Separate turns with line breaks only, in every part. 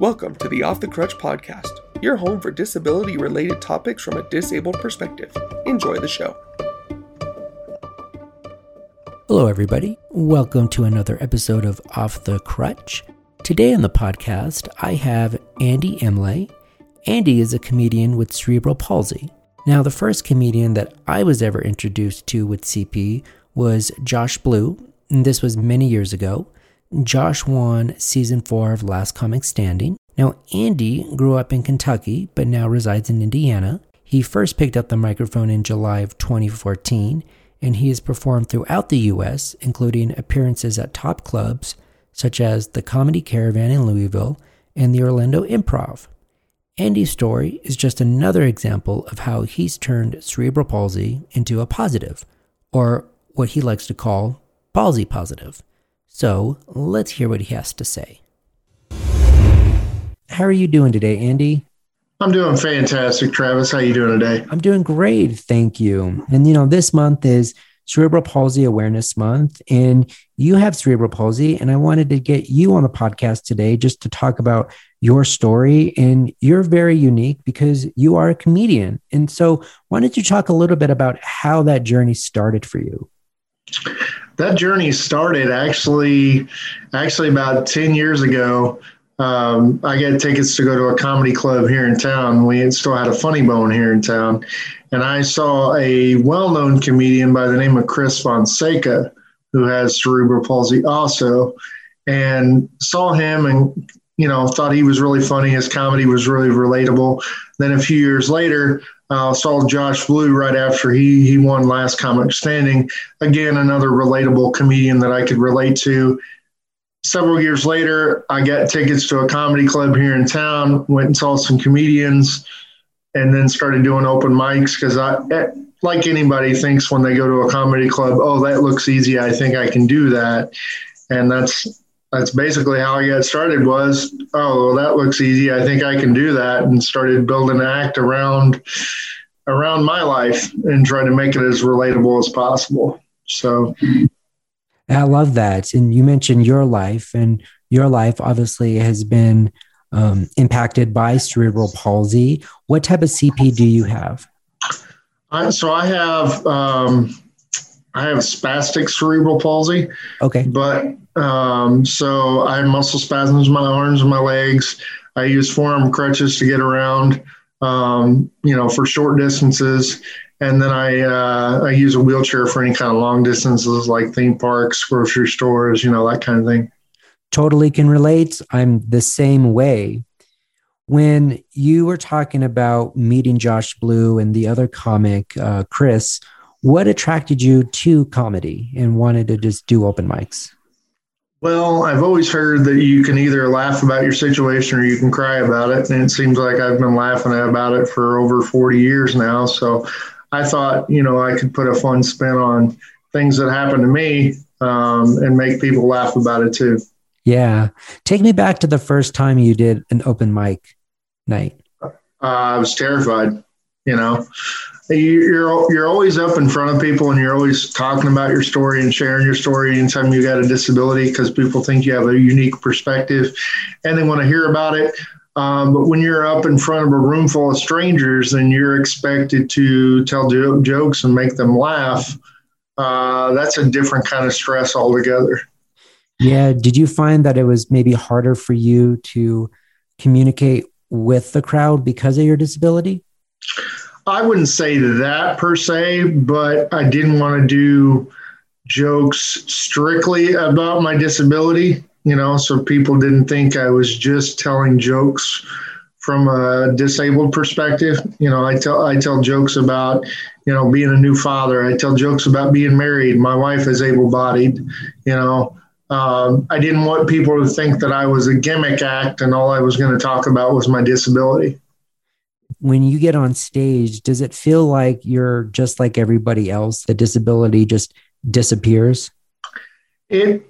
Welcome to the Off the Crutch podcast, your home for disability related topics from a disabled perspective. Enjoy the show.
Hello, everybody. Welcome to another episode of Off the Crutch. Today on the podcast, I have Andy Imlay. Andy is a comedian with cerebral palsy. Now, the first comedian that I was ever introduced to with CP was Josh Blue, and this was many years ago. Josh won season four of Last Comic Standing. Now, Andy grew up in Kentucky, but now resides in Indiana. He first picked up the microphone in July of 2014, and he has performed throughout the U.S., including appearances at top clubs such as the Comedy Caravan in Louisville and the Orlando Improv. Andy's story is just another example of how he's turned cerebral palsy into a positive, or what he likes to call palsy positive. So let's hear what he has to say. How are you doing today, Andy?
I'm doing fantastic, Travis. How are you doing today?
I'm doing great, thank you. And you know, this month is Cerebral Palsy Awareness Month, and you have cerebral palsy, and I wanted to get you on the podcast today just to talk about your story. And you're very unique because you are a comedian. And so, why don't you talk a little bit about how that journey started for you?
That journey started actually actually about 10 years ago. Um, i got tickets to go to a comedy club here in town. We still had a funny bone here in town. And i saw a well-known comedian by the name of chris fonseca who has cerebral palsy also and saw him and you know thought he was really funny. His comedy was really relatable. Then a few years later uh, saw Josh Blue right after he he won Last Comic Standing. Again, another relatable comedian that I could relate to. Several years later, I got tickets to a comedy club here in town. Went and saw some comedians, and then started doing open mics because I, eh, like anybody, thinks when they go to a comedy club, oh, that looks easy. I think I can do that, and that's that's basically how I got started was, oh, well, that looks easy. I think I can do that. And started building an act around, around my life and trying to make it as relatable as possible. So
I love that. And you mentioned your life and your life obviously has been um, impacted by cerebral palsy. What type of CP do you have?
I, so I have, um, I have spastic cerebral palsy.
Okay.
But um, so I have muscle spasms in my arms and my legs. I use forearm crutches to get around, um, you know, for short distances. And then I uh, I use a wheelchair for any kind of long distances, like theme parks, grocery stores, you know, that kind of thing.
Totally can relate. I'm the same way. When you were talking about meeting Josh Blue and the other comic, uh, Chris, what attracted you to comedy and wanted to just do open mics?
Well, I've always heard that you can either laugh about your situation or you can cry about it. And it seems like I've been laughing about it for over 40 years now. So I thought, you know, I could put a fun spin on things that happened to me um, and make people laugh about it too.
Yeah. Take me back to the first time you did an open mic night.
Uh, I was terrified, you know you're you're always up in front of people and you're always talking about your story and sharing your story anytime you got a disability because people think you have a unique perspective and they want to hear about it. Um, but when you're up in front of a room full of strangers and you're expected to tell jo- jokes and make them laugh. Uh, that's a different kind of stress altogether.
Yeah did you find that it was maybe harder for you to communicate with the crowd because of your disability
I wouldn't say that per se, but I didn't want to do jokes strictly about my disability, you know, so people didn't think I was just telling jokes from a disabled perspective. You know, I tell I tell jokes about, you know, being a new father. I tell jokes about being married. My wife is able-bodied. You know, um, I didn't want people to think that I was a gimmick act and all I was going to talk about was my disability
when you get on stage, does it feel like you're just like everybody else? The disability just disappears?
It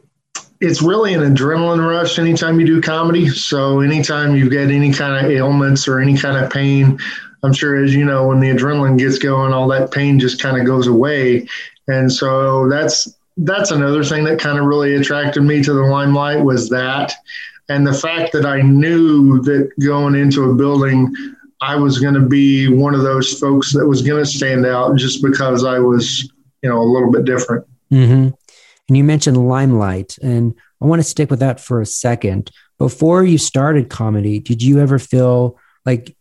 it's really an adrenaline rush anytime you do comedy. So anytime you get any kind of ailments or any kind of pain, I'm sure as you know, when the adrenaline gets going, all that pain just kind of goes away. And so that's that's another thing that kind of really attracted me to the limelight was that and the fact that I knew that going into a building, I was going to be one of those folks that was going to stand out just because I was, you know, a little bit different.
Mm-hmm. And you mentioned limelight, and I want to stick with that for a second. Before you started comedy, did you ever feel like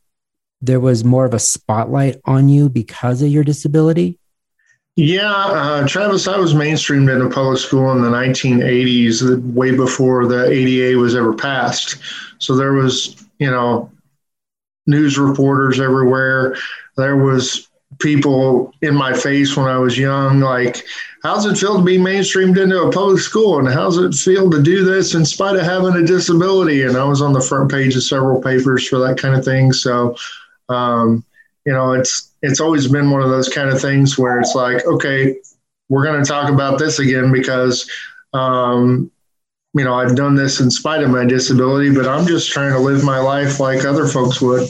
there was more of a spotlight on you because of your disability?
Yeah, uh, Travis, I was mainstreamed into public school in the 1980s, way before the ADA was ever passed. So there was, you know, news reporters everywhere. There was people in my face when I was young, like, how's it feel to be mainstreamed into a public school? And how's it feel to do this in spite of having a disability? And I was on the front page of several papers for that kind of thing. So, um, you know, it's it's always been one of those kind of things where it's like, okay, we're going to talk about this again because, um, you know, I've done this in spite of my disability, but I'm just trying to live my life like other folks would.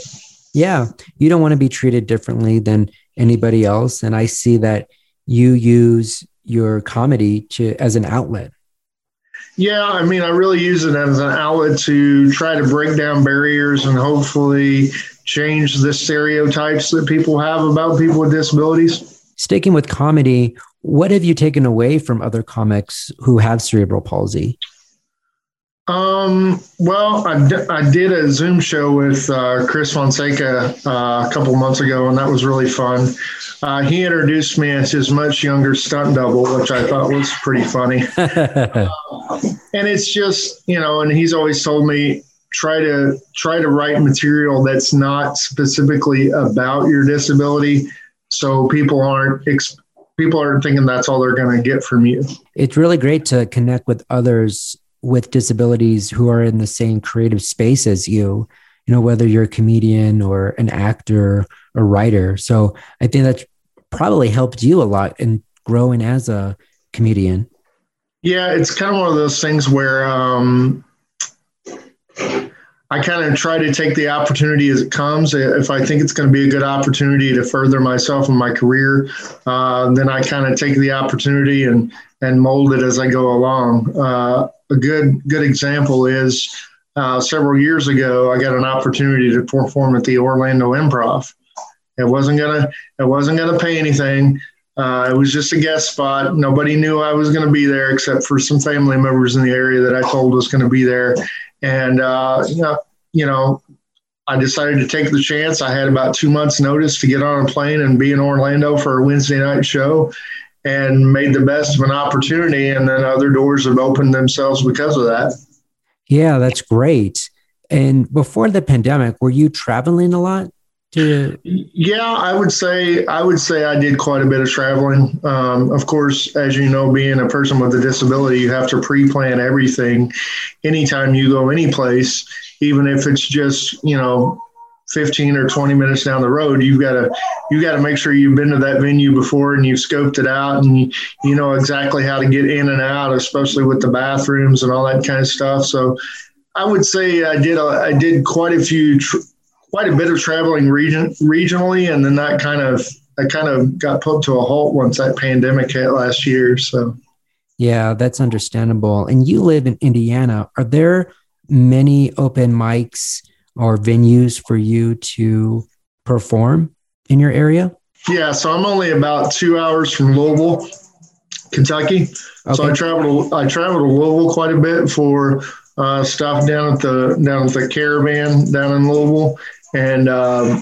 Yeah, you don't want to be treated differently than anybody else, and I see that you use your comedy to as an outlet.
Yeah, I mean, I really use it as an outlet to try to break down barriers and hopefully change the stereotypes that people have about people with disabilities.
Sticking with comedy, what have you taken away from other comics who have cerebral palsy?
Um, well, I, d- I did a Zoom show with uh, Chris Fonseca uh, a couple months ago, and that was really fun. Uh, he introduced me as his much younger stunt double, which I thought was pretty funny. and it's just, you know, and he's always told me try to try to write material that's not specifically about your disability, so people aren't people aren't thinking that's all they're going to get from you.
It's really great to connect with others with disabilities who are in the same creative space as you you know whether you're a comedian or an actor or writer. So i think that's probably helped you a lot in growing as a comedian.
Yeah it's kind of one of those things where um, I kind of try to take the opportunity as it comes. If I think it's going to be a good opportunity to further myself in my career, uh, then I kind of take the opportunity and and mold it as I go along. Uh, a good good example is uh, several years ago, I got an opportunity to perform at the Orlando Improv. It wasn't gonna it wasn't gonna pay anything. Uh, it was just a guest spot. Nobody knew I was going to be there except for some family members in the area that I told was going to be there. And uh, you know, you know, I decided to take the chance. I had about two months' notice to get on a plane and be in Orlando for a Wednesday night show, and made the best of an opportunity. And then other doors have opened themselves because of that.
Yeah, that's great. And before the pandemic, were you traveling a lot? To
yeah, I would say I would say I did quite a bit of traveling. Um, of course, as you know, being a person with a disability, you have to pre-plan everything. Anytime you go any place, even if it's just you know 15 or 20 minutes down the road you've got to you got to make sure you've been to that venue before and you've scoped it out and you, you know exactly how to get in and out especially with the bathrooms and all that kind of stuff so i would say i did a, i did quite a few tr- quite a bit of traveling region regionally and then that kind of I kind of got put to a halt once that pandemic hit last year so
yeah that's understandable and you live in indiana are there many open mics or venues for you to perform in your area?
Yeah, so I'm only about two hours from Louisville, Kentucky. Okay. So I traveled I traveled to Louisville quite a bit for uh, stuff down at the down at the caravan down in Louisville, and uh,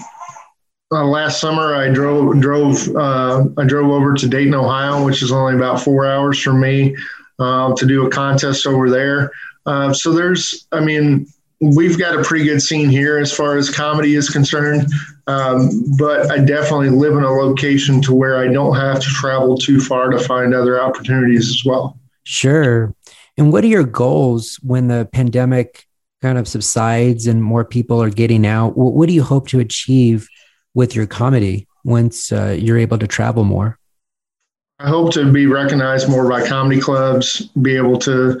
uh, last summer I drove drove uh, I drove over to Dayton, Ohio, which is only about four hours from me, uh, to do a contest over there. Uh, so there's, I mean, we've got a pretty good scene here as far as comedy is concerned. Um, but I definitely live in a location to where I don't have to travel too far to find other opportunities as well.
Sure. And what are your goals when the pandemic kind of subsides and more people are getting out? What do you hope to achieve with your comedy once uh, you're able to travel more?
I hope to be recognized more by comedy clubs, be able to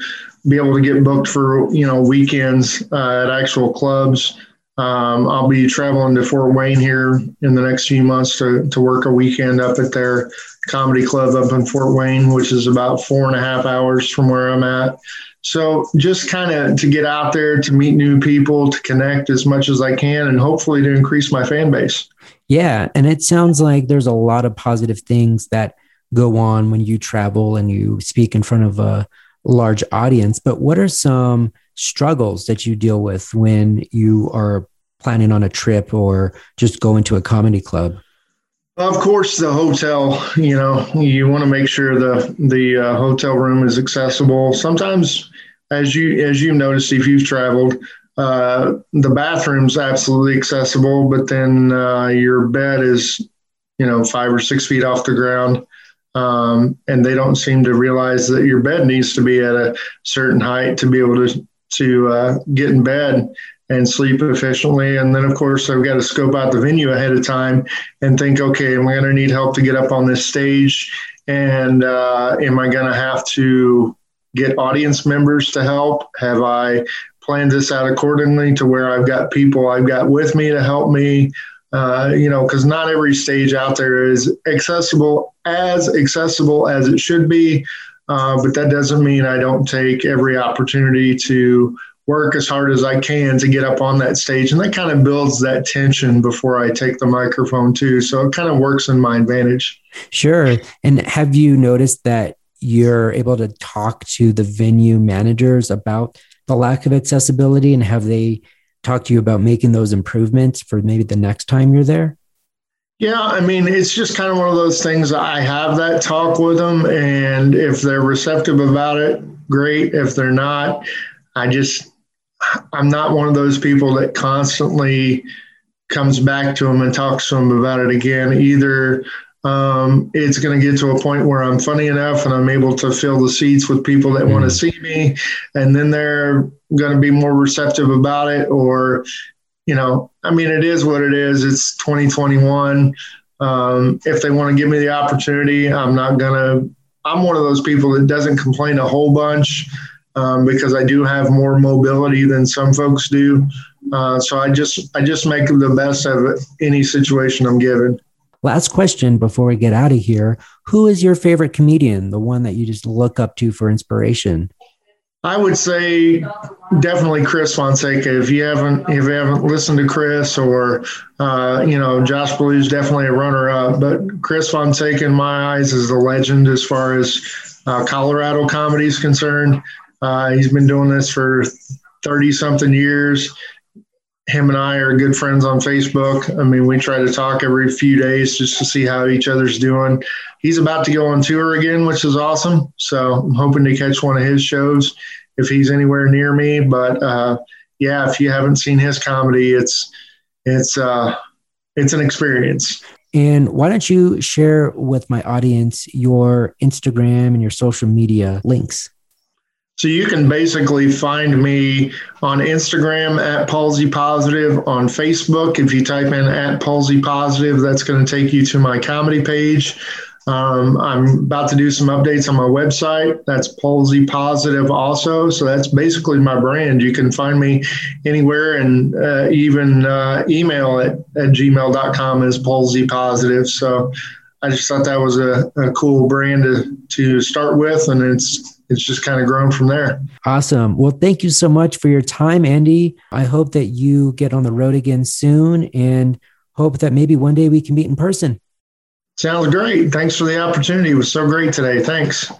be able to get booked for you know weekends uh, at actual clubs. Um, I'll be traveling to Fort Wayne here in the next few months to, to work a weekend up at their comedy club up in Fort Wayne, which is about four and a half hours from where I'm at. So just kind of to get out there to meet new people, to connect as much as I can, and hopefully to increase my fan base.
Yeah. And it sounds like there's a lot of positive things that go on when you travel and you speak in front of a large audience. But what are some struggles that you deal with when you are planning on a trip or just going to a comedy club?
Of course, the hotel. You know, you want to make sure the the uh, hotel room is accessible. Sometimes, as you as you've noticed, if you've traveled, uh, the bathroom's absolutely accessible, but then uh, your bed is, you know, five or six feet off the ground. Um, and they don't seem to realize that your bed needs to be at a certain height to be able to to uh, get in bed and sleep efficiently. And then, of course, I've got to scope out the venue ahead of time and think, okay, am I going to need help to get up on this stage? And uh, am I going to have to get audience members to help? Have I planned this out accordingly to where I've got people I've got with me to help me? Uh, you know, because not every stage out there is accessible as accessible as it should be. Uh, but that doesn't mean I don't take every opportunity to work as hard as I can to get up on that stage. And that kind of builds that tension before I take the microphone, too. So it kind of works in my advantage.
Sure. And have you noticed that you're able to talk to the venue managers about the lack of accessibility and have they talked to you about making those improvements for maybe the next time you're there?
Yeah, I mean, it's just kind of one of those things. I have that talk with them, and if they're receptive about it, great. If they're not, I just, I'm not one of those people that constantly comes back to them and talks to them about it again. Either um, it's going to get to a point where I'm funny enough and I'm able to fill the seats with people that mm. want to see me, and then they're going to be more receptive about it, or you know, I mean, it is what it is. It's 2021. Um, if they want to give me the opportunity, I'm not gonna. I'm one of those people that doesn't complain a whole bunch um, because I do have more mobility than some folks do. Uh, so I just I just make the best of any situation I'm given.
Last question before we get out of here: Who is your favorite comedian? The one that you just look up to for inspiration?
I would say definitely Chris Fonseca. If you haven't if you haven't listened to Chris or uh, you know Josh is definitely a runner up, but Chris Fonseca in my eyes is the legend as far as uh, Colorado comedy is concerned. Uh, he's been doing this for thirty something years. Him and I are good friends on Facebook. I mean, we try to talk every few days just to see how each other's doing. He's about to go on tour again, which is awesome. So I'm hoping to catch one of his shows if he's anywhere near me. But uh, yeah, if you haven't seen his comedy, it's it's uh, it's an experience.
And why don't you share with my audience your Instagram and your social media links?
So you can basically find me on Instagram at Palsy Positive, on Facebook. If you type in at Palsy Positive, that's going to take you to my comedy page. Um, I'm about to do some updates on my website. That's Palsy Positive also. So that's basically my brand. You can find me anywhere and uh, even uh, email at, at gmail.com as Palsy Positive. So I just thought that was a, a cool brand to, to start with. And it's, it's just kind of grown from there.
Awesome. Well, thank you so much for your time, Andy. I hope that you get on the road again soon and hope that maybe one day we can meet in person.
Sounds great. Thanks for the opportunity. It was so great today. Thanks.